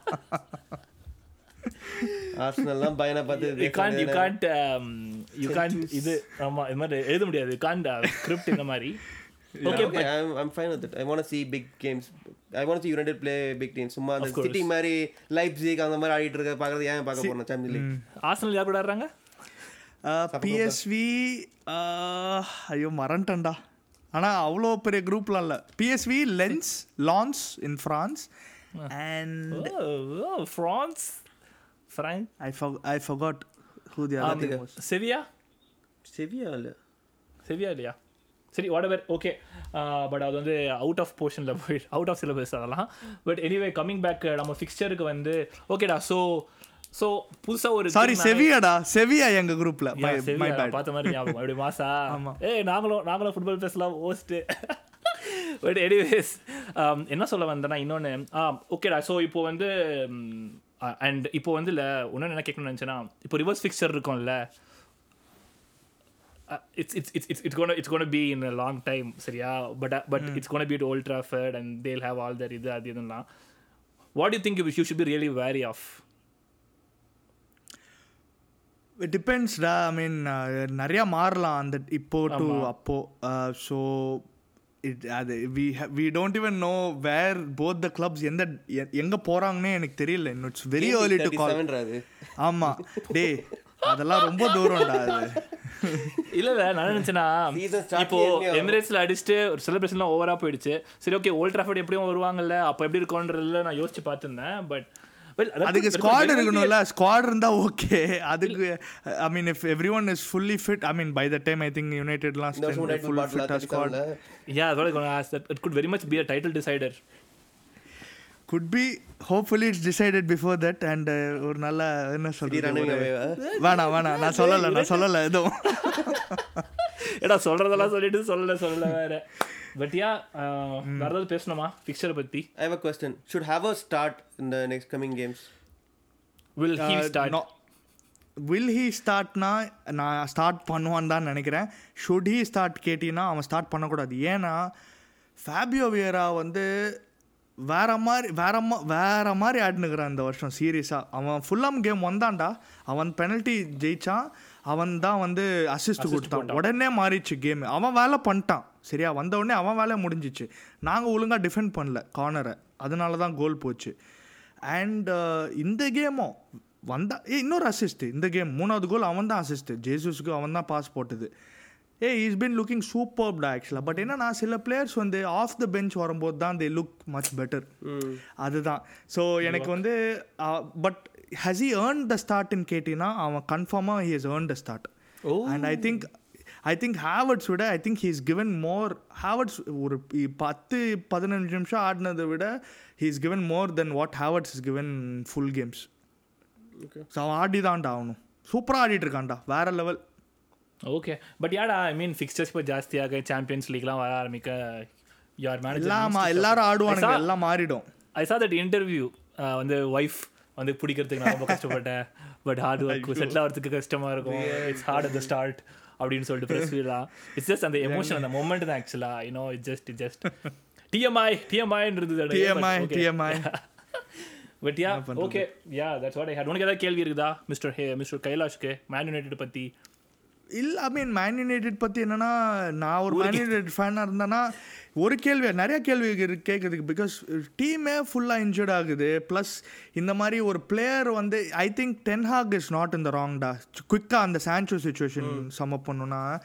ஆர்சனல்லாம் பயனை பார்த்து you can't you can't you can't இது ஆமா இது மாதிரி எழுத முடியாது. யூ காண்ட் ஸ்கிரிப்ட் இந்த மாதிரி. Okay, okay, I'm, I'm fine with it. I want to see big games. I want to see United play big teams. சும்மா அந்த சிட்டி மாதிரி லைப்ஸிக் அந்த மாதிரி ஆடிட்டு இருக்க பார்க்கறது ஏன் பார்க்க போறோம் சாம்பியன் லீக் ஆர்சனல் யார் கூட ஆடுறாங்க? பிஎஸ்வி ஐயோ மறந்துட்டேன்டா. ஆனா அவ்வளோ பெரிய குரூப்லாம் இல்லை. PSV Lens Lens in France and France Frank I I forgot who the other Sevilla Sevilla இல்ல. செவியா இல்லையா? சரி வாட் எவர் ஓகே பட் அது வந்து அவுட் ஆஃப் போர்ஷனில் போய் அவுட் ஆஃப் சிலபஸ் அதெல்லாம். பட் எனிவே கம்மிங் பேக் நம்ம ஃபிக்ஸ்டருக்கு வந்து ஓகேடா ஸோ ஸோ புதுசா ஒரு சாரி செவியாடா? செவியா எங்க குரூப்ல பார்த்த மாதிரி ஞாபகம். அப்படி மாசா. ஏய் நாங்களும் நாங்களும் ஃபுட்பால் பேசலாம் ஓஸ்ட் பட் எனிவேஸ் என்ன சொல்ல வந்தேன்னா இன்னொன்று ஆ ஓகேடா ஸோ இப்போ வந்து அண்ட் இப்போ வந்து இல்லை இன்னொன்று என்ன கேட்கணும்னு நினச்சேன்னா இப்போ ரிவர்ஸ் ஃபிக்சர் இருக்கும்ல it's it's it's it's it's gonna it's gonna be in long time சரியா? But but it's gonna be to Old Trafford and they'll have all their இது அது இதெல்லாம் what you think you should be really wary of it டிபெண்ட்ஸ்டா I மீன் நிறைய மாறலாம் அந்த இப்போ to அப்போ. So it அது we we don't even know where both the clubs எந்த எங்க போறாங்கன்னே எனக்கு தெரியல. இன்னும் it's very early to call ஆமா. டேய் அதெல்லாம் ரொம்ப தூரம்டா அது. இல்ல இல்ல. நான் நினைச்சேன்னா இப்போ எமிரேட்ஸ்ல அடிச்சுட்டு ஒரு செலிப்ரேஷன்லாம் ஓவரா போயிடுச்சு. சரி ஓகே ஓல்ட் ட்ராஃபர்ட் எப்படியும் வருவாங்கல்ல? அப்போ எப்படி இருக்கும்ன்றதுல நான் யோசிச்சு பார்த்துருந்தேன். பட் அதுக்கு ஸ்குவாட் இருக்கணும்ல. ஸ்குவாட் இருந்தா ஓகே (laughs) (laughs) அதுக்கு I mean if everyone is fully fit I mean by the time I think யுனைடெட்லாம் full squad yeah அதோட it could very much be a title decider could be hopefully it's decided before that and ஒரு நல்ல என்ன சொல்றது (laughs) வேணாம் வேணாம் நான் சொல்லலை நான் சொல்லலை எதுவும். ஏடா சொல்றதெல்லாம் சொல்லிட்டு சொல்லல சொல்லல வேற. பட் யா வேற ஏதாவது பேசணுமா? ஃபிக்சரை பத்தி. I have a question. Should Havertz start in the next coming games? Will he start will he ஸ்டார்ட்னா நான் ஸ்டார்ட் பண்ணுவான்னு தான் நினைக்கிறேன். ஷுட் ஹீ ஸ்டார்ட் கேட்டினா அவன் ஸ்டார்ட் பண்ணக்கூடாது. ஏன்னா ஃபேபியோ வியரா வந்து வேற மாதிரி வேற மா வேற மாதிரி ஆடினுக்கிறான் இந்த வருஷம் சீரியஸாக அவன் ஃபுல்லாம் கேம் வந்தான்டா. அவன் பெனல்ட்டி ஜெயிச்சான். அவன் தான் வந்து அசிஸ்ட் கொடுத்தான். உடனே மாறிச்சு கேம் அவன் வேலை பண்ணிட்டான். சரியா? வந்த உடனே அவன் வேலை முடிஞ்சிச்சு. நாங்கள் ஒழுங்காக டிஃபெண்ட் பண்ணல கார்னரை அதனால தான் கோல் போச்சு. அண்ட் இந்த கேமும் வந்தா ஏ இன்னொரு அசிஸ்ட் இந்த கேம் மூணாவது கோல் அவன் தான் அசிஸ்ட் ஜேசூஸுக்கு அவன் தான் பாஸ் போட்டது ஏ இஸ் பின் லுக்கிங் சூப்பர்டா ஆக்சுவலாக பட் என்னன்னா சில பிளேயர்ஸ் வந்து ஆஃப் த பெஞ்ச் வரும்போது தான் தே லுக் மச் பெட்டர் அதுதான். ஸோ எனக்கு வந்து but has he earned the ஸ்டார்ட்னு கேட்டிங்கன்னா அவன் கன்ஃபார்மாக he has earned the start. And I think I think Havertz விட I think he's given more Havertz ஒரு பத்து பதினஞ்சு நிமிஷம் ஆடினதை விட he's given more than what Havertz is given full games. So அவன் ஆடி தான்டா ஆகணும் சூப்பராக ஆடிட்டு இருக்கான்டா வேற லெவல் ஓகே பட் யாடா ஐ மீன் ஃபிக்சர்ஸ் இப்போ ஜாஸ்தியாக சாம்பியன்ஸ் லீக்லாம் வர ஆரம்பிக்க யார் மேனேஜர் எல்லாரும் ஆடுவானுங்க எல்லாம் மாறிடும். ஐ சா தட் இன்டர்வியூ வந்து ஒய்ஃப் வந்து பிடிக்கிறதுக்கு நான் ரொம்ப கஷ்டப்பட்டேன். பட் ஹார்ட் ஒர்க் செட்டில் ஆகிறதுக்கு கஷ்டமா இருக்கும். It's hard at the start அப்படின்னு சொல்லிட்டு ப்ரெஸ் ஃபீலாம் இட்ஸ் ஜஸ்ட் அந்த எமோஷன் அந்த மொமெண்ட் தான் ஆக்சுவலா you know it just it just TMI டிஎம்ஐன்றது TMI, TMI. But yeah okay yeah that's what I hate உனக்கு ஏதாவது கேள்வி இருக்குதா மிஸ்டர் ஹே மிஸ்டர் கைலாஷ்க்கு மேன் யுனைடெட் பத்தி? இல்லை ஐ மீன் மேன் யுனைடெட் பற்றி என்னன்னா நான் ஒரு மேன் யுனைடெட் ஃபேனாக இருந்தேன்னா ஒரு கேள்வி நிறைய கேள்வி கேட்குறதுக்கு பிகாஸ் டீமே ஃபுல்லாக இன்ஜர்ட் ஆகுது. ப்ளஸ் இந்த மாதிரி ஒரு பிளேயர் வந்து I think ten Hag is not இந்த ராங்டா குயிக்காக அந்த சான்சோ சுச்சுவேஷன் சம்மப் பண்ணுன்னா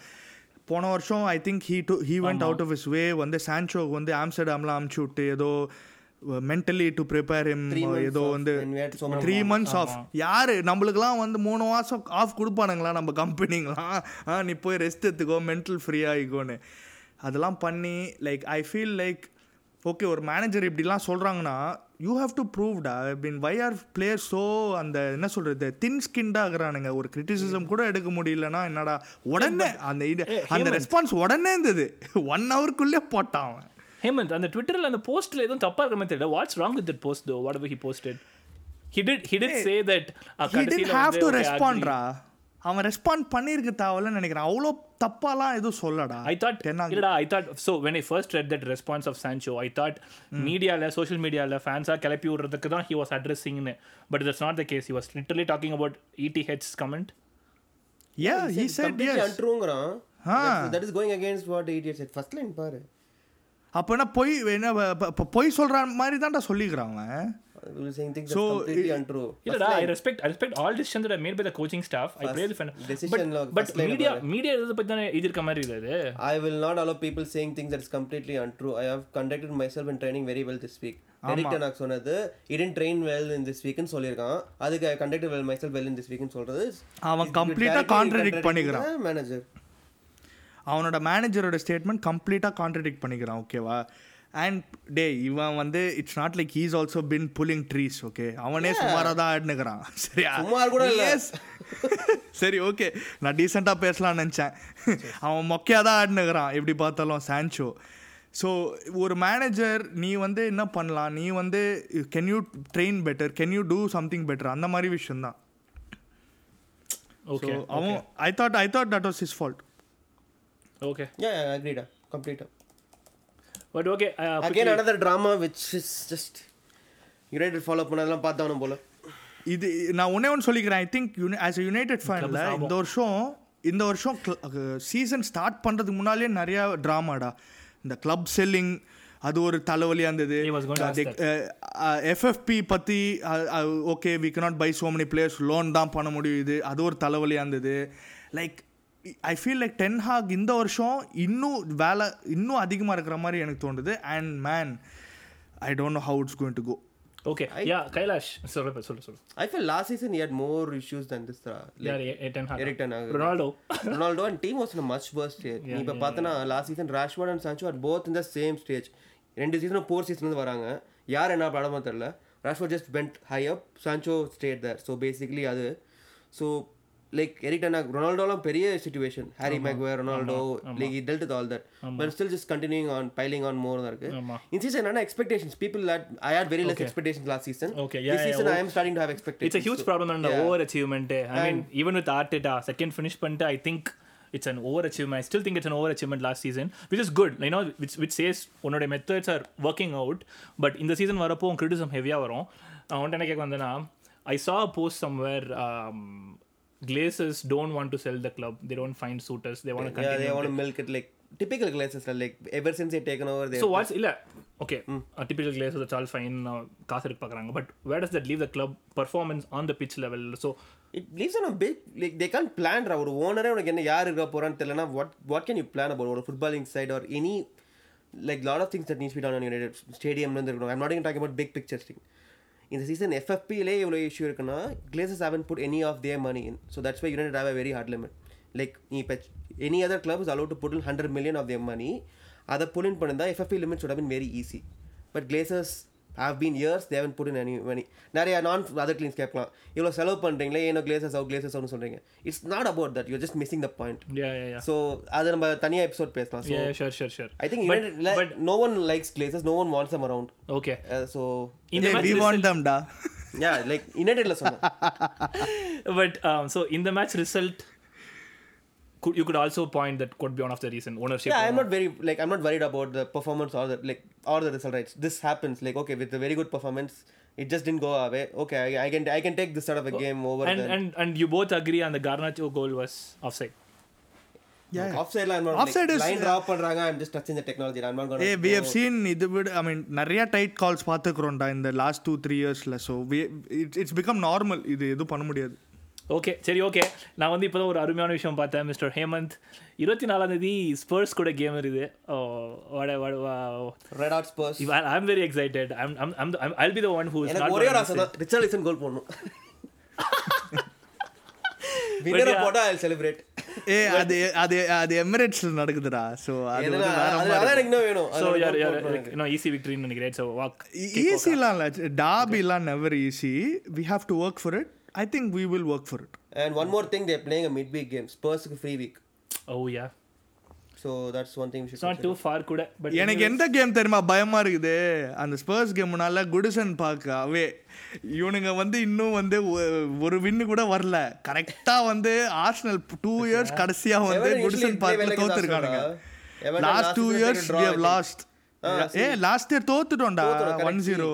போன வருஷம் I think he to he went out of his way வந்து சான்சோக்கு வந்து ஆம்ஸ்டர்டாம்லாம் அமுச்சு விட்டு ஏதோ mentally to prepare him Three months ஏதோ off வந்து த்ரீ மந்த்ஸ் ஆஃப் யாரு? நம்மளுக்குலாம் வந்து மூணு மாதம் ஆஃப் கொடுப்பானுங்களா நம்ம கம்பெனிங்களாம் ஆ நீ போய் ரெஸ்ட் எடுத்துக்கோ மென்டல் ஃப்ரீ ஆகிக்கோன்னு அதெல்லாம் பண்ணி like I feel like okay ஒரு மேனேஜர் இப்படிலாம் சொல்கிறாங்கன்னா you have to ப்ரூவ்டா been why are player so அந்த என்ன சொல்கிறது தின் ஸ்கின்டாகிறானுங்க ஒரு கிரிட்டிசிசம் கூட எடுக்க முடியலன்னா என்னடா உடனே அந்த இது அந்த ரெஸ்பான்ஸ் உடனே இருந்தது. (laughs) ஒன் ஹவருக்குள்ளே போட்டான் அவன். ஹேமந்த் அந்த ட்விட்டரில் அந்த போஸ்ட்டில் எதுவும் தப்பாக இருக்க மாதிரி தெரியல what's wrong with that post though whatever he posted he did he did say that he didn't have to respondரா அவன் ரெஸ்பாண்ட் பண்ணியிருக்க தேவையில்லன்னு நினைக்கிறேன் அவ்வளோ தப்பாலாம் எதுவும் சொல்லடா I thought, தென்னா இல்லடா, I thought, so when I first read that response of Sancho, I thought மீடியால social மீடியால ஃபேன்ஸாக கிளப்பி விடுறதுக்கு தான் he was addressing but that's not the case he was literally talking about ETH's comment yeah he said completely yes untrue-ங்கிறான். ஆ. That's- that is going against what the idiot said. First line பாரு. அப்போ என்ன பொய் என்ன பொய் சொல்ற மாதிரி தான்டா சொல்லிக்கிறான் அவன் We were saying things So, that's completely untrue. இல்லடா I respect I respect all decisions that are made by the coaching staff I praise the fan but decision log, but first line media பாரு. media இதை பத்தி தானே எழுதிருக்க மாதிரி இல்லை இது I will not allow people saying things that is completely untrue. I have conducted myself in training very well this week. Eric Ten Hag சொன்னது he didn't train well in this week ன்னு சொல்லியிருக்கான் அதுக்கு சொல்றது அவன் பண்ணிக்கிறான். அவனோட மேனேஜரோட statement கம்ப்ளீட்டாக contradict பண்ணிக்கிறான் ஓகேவா அண்ட் டே இவன் வந்து it's not like he's also been pulling trees okay அவனே சுமாராக தான் ஆடுனுக்கிறான் சரியா? சுமார் கூட. (laughs) சரி ஓகே நான் டீசெண்டாக பேசலாம்னு நினச்சேன். அவன் மொக்கையாக தான் ஆடுனுக்கிறான் எப்படி பார்த்தாலும் சான்ச்சோ ஸோ ஒரு மேனேஜர் நீ வந்து என்ன பண்ணலாம்? நீ வந்து can you train better can you do something better அந்த மாதிரி விஷயம்தான். ஓகே அவன் I thought I thought that was his fault okay yeah yeah agreed. Complete. But okay again another drama which is just United follow பண்ணதெல்லாம் பார்த்தானும் போல. இது நான் ஒன்னே ஒன்று சொல்லிக்கிறேன். I think as a United ஃபேனில் இந்த வருஷம் இந்த வருஷம் சீசன் ஸ்டார்ட் பண்ணுறதுக்கு முன்னாலே நிறைய ட்ராமாடா இந்த கிளப் செல்லிங் அது ஒரு தலைவலியாக இருந்தது எஃப்எஃப்பி பற்றி okay we cannot buy so many players. Loan தான் பண்ண முடியுது. அது ஒரு தலைவலியாக இருந்தது like I feel like ten Hag இந்த வருஷம் இன்னும் வேலை இன்னும் அதிகமாக இருக்கிற மாதிரி எனக்கு தோணுது. And man I don't know how it's going to go okay yeah Kailash சொல்லு சொல்லு சொல்லு. I feel last season he had more issues than this uh, like யார் ten Hag. Ronaldo Ronaldo. And team was in a much worse state. நீ இப்போ பார்த்தனா last season Rashford and Sancho are both in the same stage ரெண்டு சீசனும் poor season வராங்க. யார் என்ன படமோ தெரில Rashford just went high up Sancho stayed there so basically அது. ஸோ லைக் எரிக் டென் ரொனால்டோலாம் பெரிய situation Harry Maguire Ronaldo like dealt with all that but still just continuing on piling on more தான் இருக்கு. இந்த சீசன் என்னன்னா expectations people I had very less expectations last season Okay, yeah, this season I am starting to have It's expectations a huge problem and over achievement. I mean, even with Arteta, second finish பண்ணிட்டு I think it's an over achievement. I still think it's an over achievement last season, which is good. You know, which, which says உன்னோட methods are working out. But இந்த season வரப்போ உன் criticism ஹெவியாக வரும் நான் உன்ட்ட என்ன கேட்க வந்தேன்னா I saw a post somewhere um, Glazers don't want to sell the club. They don't find suitors. They want to Yeah, continue. they want to milk it like typical Glazers. Like ever since they taken over, they So what's இல்ல okay typical Glazers it's all fine காசு இருக்கு பார்க்குறாங்க but where does that leave the club performance on the pitch level so it leaves on big like they can plan ஒரு ஓனரே உனக்கு என்ன யார் இருக்க போறான்னு தெரியலனா what what can you plan about ஒரு footballing side or any like lot of things that needs be done United ஸ்டேடியம்லேருந்து இருக்கணும் I'm not talking about big pictures thing இந்த சீசன் எஃப்எஃபிலே எவ்வளோ இஷ்யூ இருக்குன்னா Glazers haven't put any of their money in so that's why United have a very hard limit like நீ இப்போ any other club is allowed to put hundred million of their money அதை pull in பண்ணிருந்தா FFP limit should been very easy but Glazers have been years they haven't put in any money. நிறைய நான் other cleans கேட்கலாம். இவ்வளோ செலவு பண்ணுறீங்களே ஏனோ கிளேசஸ் out Glazers அவுட்னு சொல்கிறீங்க it's not about that you just missing the point so அது நம்ம தனியாக எபிசோட் பேசலாம். So yeah sure sure sure I think no one likes Glazers no one wants um around okay so இந்த we match want them டா yeah like யுனைடெட்ல சொன்னேன் but (laughs) so in the match result could, you could also point that could be one of the reason ownership yeah i'm not very like i'm not worried about the performance or the like or the result rights this happens like okay with a very good performance it just didn't go away okay i, I can i can take this sort of a game over and, than and and you both agree on the Garnacho goal was offside Yeah. offside i'm not Offside like, is- line drop பண்றாங்க i'm just touching the technology i'm not going uh we have seen இது விட ஐ மீன் நிறைய tight calls பார்த்துக்குறோம்டா இந்த last two three இயர்ஸில் so it's it's become normal இது எதுவும் பண்ண முடியாது ஓகே சரி ஓகே. நான் வந்து இப்போ ஒரு அருமையான விஷயம் பார்த்தேன் மிஸ்டர் ஹேமந்த். இருபத்தி நாலாம் தேதி ஸ்பர்ஸ் கூட கேம் இருக்குது. red hot spurs. I'm very excited I'll be the one who ஒரே ஒரு ஆசை தான். ரிச்சர்லிசன் கோல் போடணும். (laughs) Yeah. போட்டா ஐ செலிப்ரேட் ஏ அது அது அது எமிரேட்ஸ்ல நடக்குதுடா. ஸோ அது வந்து வேற அதான் எனக்கு இன்னும் வேணும். அது யார் யார். இன்னும் ஈஸி விக்ட்ரின்னு நினைக்கிறேன். ஸோ வாக் ஈஸிலாம் இல்லை. டாபிலாம் never easy we have to work for it I think we will work for it and one more thing they're playing a midweek game ஸ்பர்ஸ்க்கு free week oh yeah so that's one thing we should it's not too far கூட but எனக்கு எந்த game தெரியுமா? பயமா இருக்குது. அந்த spruce கேம்னால Goodison பார்க்க அவே இவனுங்க வந்து இன்னும் வந்து ஒரு வின்னு கூட வரல. கரெக்டா வந்து ஆர்சனல் டூ இயர்ஸ் கடைசியா வந்து குடிசன் பார்க்க தோத்துருக்கானுங்க. Last last two years we I have think. Last a last year தோத்துட்டோம்டா. One zero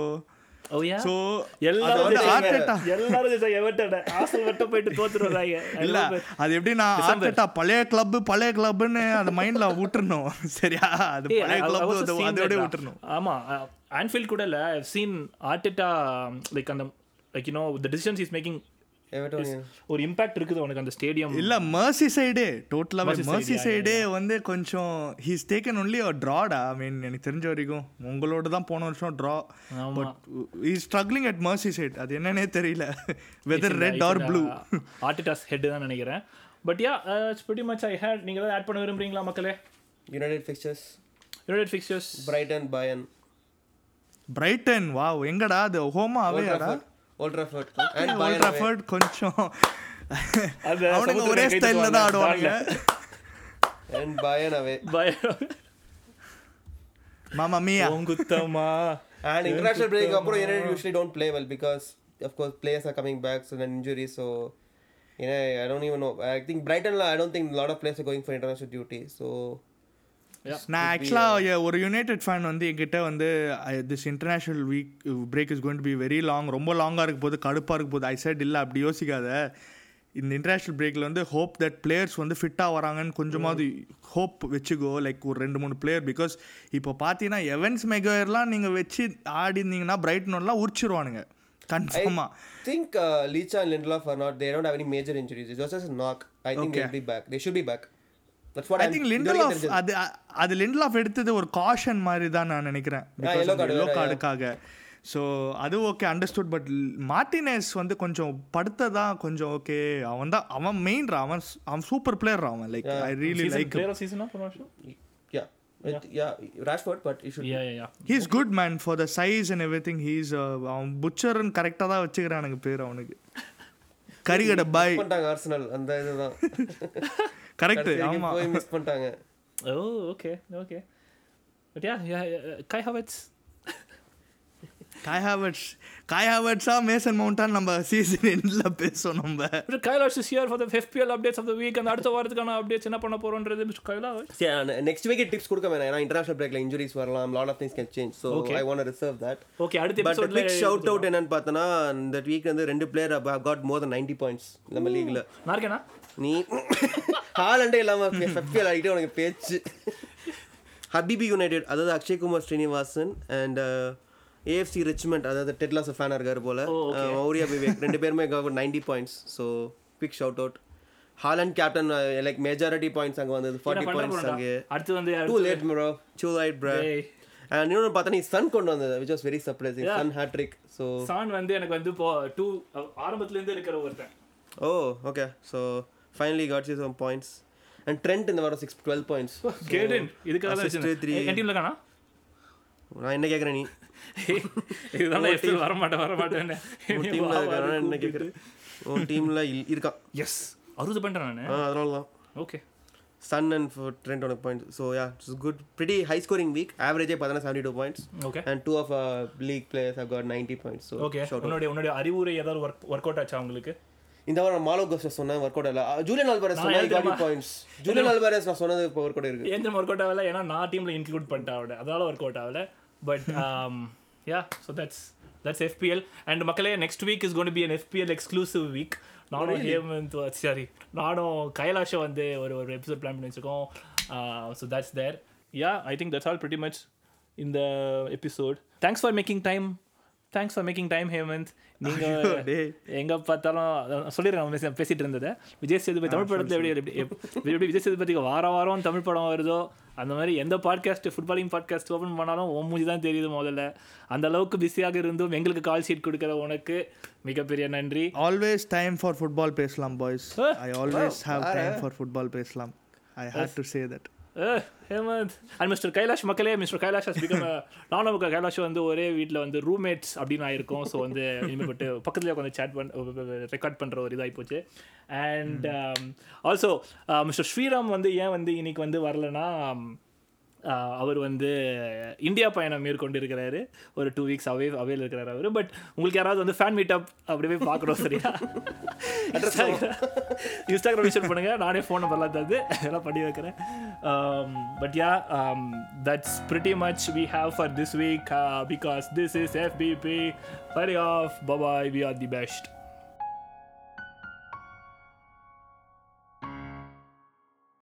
எல்லாரும் (laughs) எல்லாரும். எவர்டன் ஆசல் மட்டும் போயிட்டு தோத்துருவாங்க. (laughs) இல்ல அது எப்படின்னா ஆர்டெட்டா பழைய கிளப் பழைய கிளப்னு அந்த மைண்ட்ல விட்டுறணும் (laughs) சரியா? அது பழைய கிளப் அதோட விட்டுறணும் ஆமா ஆன்ஃபீல்ட் கூட இல்ல. ஐ சீன் ஆர்டெட்டா லைக் அந்த like you know the decisions is making. ஒரு இம்பாக்ட் இருக்குது உனக்கு அந்த ஸ்டேடியம் இல்ல மர்சி சைடே டோட்டலாவே மர்சி சைடே வந்து கொஞ்சம் ஹீஸ் டேக்கன் ஒன்லி ஒரு ட்ராடா ஐ மீன் எனக்கு தெரிஞ்ச வரைக்கும் உங்களோட தான் போன வருஷம் draw. But he struggling at Merseyside அது என்னன்னே தெரியல. Whether red or blue Arteta's head தான் நினைக்கிறேன். But yeah it's pretty much I hate நீங்க ஏதாவது ஆட் பண்ண விரும்புறீங்களா மக்களே? United fixtures. United fixtures Brighton Bayern. Brighton wow எங்கடா அது? ஹோமா அவேடா Trafford Old Trafford and Old Bayern away. Trafford கொஞ்சம் அவனுங்க ஒரே ஸ்டைல்ல தான் பண்ணுவாங்க, ஆடுவானுங்க and Bayern away மாமா மியா உங்குத்தமா and international break அப்புறம் United usually don't play well because of course players are coming back so then injuries so you know I don't even know I think Brighton I don't think a lot of players are going for international duty so நான் ஆக்சுவலாக ஒரு United fan வந்து என்கிட்ட வந்து this international week break is going to be very long ரொம்ப லாங்காக இருக்க போது கடுப்பாக இருக்க போது ஐ சைட் இல்லை அப்படி யோசிக்காத. இந்த இன்டர்நேஷ்னல் பிரேக்கில் வந்து ஹோப் தட் பிளேயர்ஸ் வந்து ஃபிட்டாக வராங்கன்னு கொஞ்சமாவது ஹோப் வச்சுக்கோ. லைக் ஒரு ரெண்டு மூணு பிளேயர் பிகாஸ் இப்போ பார்த்தீங்கன்னா எவன்ஸ் மெகோயர்லாம் நீங்கள் வச்சு ஆடிருந்தீங்கன்னா பிரைட்னோடலாம் உரிச்சிருவானுங்க. கன்ஃபார்மாக think uh, Licha and Lindelof are not they don't have any major injuries. It was just a knock. I think they'll I think very Lindelof intelligent. அது அது லிண்டல் ஆஃப் எடுத்தது ஒரு காஷன் மாதிரி தான் நான் நினைக்கிறேன். எல்லோ கார்டுக்காக ஸோ அது ஓகே அண்டர்ஸ்டுட் பட் மார்டினேஸ் வந்து கொஞ்சம் படுத்ததான் கொஞ்சம் ஓகே அவன் தான் அவன் மெயின்ரா அவன் அவன் சூப்பர் பிளேயர் அவன் like I really like he's good man for the size and everything he's அவன் புச்சர்னு கரெக்டாக தான் வச்சுக்கிறானுங்க பேர் அவனுக்கு. (laughs) கரிகடை பாய். பண்ணிட்டாங்க ஆர்சனல் அந்த இதுதான் (laughs) கரெக்ட். ஆமா. போய் மிஸ் பண்ணிட்டாங்க. ஓ okay okay but yeah yeah Kai Havertz Kai Havertz Kai ஹாவர்ட்ஸா Mason மவுண்டான் நம்ம சீசன் எண்டில் பேசுவோம் நம்ம. Kailash is here for the FPL updates of the week and அடுத்த வாரத்துக்கான updates என்ன பண்ண போறோம்ன்றது mister Kailash next week tips கொடுக்க வேணாம். ஏன்னா இன்டர்நேஷனல் பிரேக்ல இன்ஜுரிஸ் வரலாம் lot of things can change Okay. I want reserve that okay அடுத்த பட் எபிசோட்ல குவிக் ஷவுட் அவுட் என்னன்னு பார்த்தோன்னா இந்த வீக் வந்து ரெண்டு player got more than 90 points நம்ம லீக்ல நார்க்கேனா நீ (laughs) ஹாலண்டே இல்லாம ஃபெஃபியல் ஆகிட்டு உனக்கு பேச்சு. (laughs) ஹபிபி யுனைடெட் அதாவது Akshay Kumar Srinivasan and AFC Richmond அதாவது டெட்லாஸ் ஃபேனாக இருக்காரு போல. மௌரியா விவேக் ரெண்டு பேருமே ninety points so big shout out Haaland captain like majority points அங்கே வந்தது ஃபார்ட்டி பாயிண்ட்ஸ் அங்கே. அடுத்து வந்து too late bro too light bro and இன்னொன்று பார்த்தா நீ சன் கொண்டு வந்தது which was very surprising Son hat trick so Son வந்து எனக்கு வந்து இப்போ டூ ஆரம்பத்துல இருந்து இருக்கிற ஒருத்தன். ஓ okay so finally gots some points and Trent இந்த வாரம் சிக்ஸ் டுவெல் பாயிண்ட்ஸ் கேடன் இதுக்காக three. என் டீம்ல காணா நான் என்ன கேட்குறேன் நீ? இதுதான் எஃப்எல் வர மாட்டேன் வர மாட்டேன்னு உன் டீமில் இருக்கானா என்ன கேட்குறேன் உன் டீமில் இருக்கான். எஸ் அறுபது பண்ணிட்டேன் நான். அதனால தான் ஓகே சன் அண்ட் ட்ரெண்ட் உனக்கு point so yeah it's good pretty high scoring week ஆவரேஜே பார்த்தீங்கன்னா seventy two points okay and two of league players have got ninety points okay உன்னுடைய உன்னுடைய அறிவுரை ஏதாவது ஒர்க் ஒர்க் அவுட் ஆச்சா உங்களுக்கு? இந்த வாரம் மாலோ கோஸ்டர் சொன்னேன் ஒர்க் அவுட் இல்லை ஜூலியன் அல்வாரஸ் சொன்னா காடி பாயிண்ட்ஸ் ஜூலியன் அல்வாரஸ் நான் சொன்னது இப்போ ஒர்க் அவுட் இருக்கு ஏன் ஒர்க் அவுட் ஆகல ஏன்னா நான் டீம்ல இன்க்ளூட் பண்ணிட்டேன் அவட அதனால ஒர்க் அவுட் ஆகல. But yeah so that's that's EFL and மக்களே next week is gonna be an EFL exclusive week நானும் ஹேமந்த் சாரி நானும் கைலாஷம் வந்து ஒரு ஒரு எபிசோட் பிளான் பண்ணி வச்சிருக்கோம். So that's there yeah I think that's all pretty much இந்த episode thanks for making time thanks for making time Hemant நீங்கள் எங்க பார்த்தாலும் சொல்லிடுறேன் அவன் பேசி- பேசிட்டு இருந்ததை விஜய் சேதுபதி தமிழ் படத்துல எப்படி எப்படி எப்படி விஜய் சேதுபதிக்கு வார வாரம் தமிழ் படம் வருதோ அந்த மாதிரி எந்த பாட்காஸ்ட் ஃபுட்பாலிங் பாட்காஸ்ட் ஓப்பன் பண்ணாலும் உன் மூஞ்சி தான் தெரியுது முதல்ல. அந்த அளவுக்கு பிஸியாக இருந்தும் எங்களுக்கு கால் ஷீட் கொடுக்குற உனக்கு மிகப்பெரிய நன்றி. ஆல்வேஸ் டைம் ஃபார் ஃபுட்பால் பேசலாம் boys? I always have time for football பேசலாம். I hate to say that Hemant and mister Kailash மக்களே மிஸ்டர் கைலாஷ் become a- நானும் கைலாஷ் வந்து ஒரே வீட்டில் வந்து ரூம்மேட்ஸ் அப்படின்னு ஆயிருக்கோம் ஸோ வந்து இனிமேட்டு பக்கத்துலேயே உட்காந்து சேட் பண்ண ரெக்கார்ட் பண்ணுற ஒரு இதாகி போச்சு அண்ட் ஆல்சோ மிஸ்டர் ஸ்ரீராம் வந்து ஏன் வந்து இன்னைக்கு வந்து வரலன்னா அவர் வந்து இந்தியா பயணம் மேற்கொண்டு இருக்கிறாரு ஒரு டூ வீக்ஸ் அவே அவையில் இருக்கிறாரு அவர். பட் உங்களுக்கு யாராவது வந்து ஃபேன் மீட் அப் அப்படி போய் பார்க்குறோம் சரியா? இன்ஸ்டாகிராம் விஷயம் பண்ணுங்க. நானே ஃபோன் நம்பர்லாம் தந்து எல்லாம் பண்ணி வைக்கிறேன். But yeah that's pretty much we have for this week because this is FPP சரி ஆஃப் பபாய் வி ஆர் தி பெஸ்ட்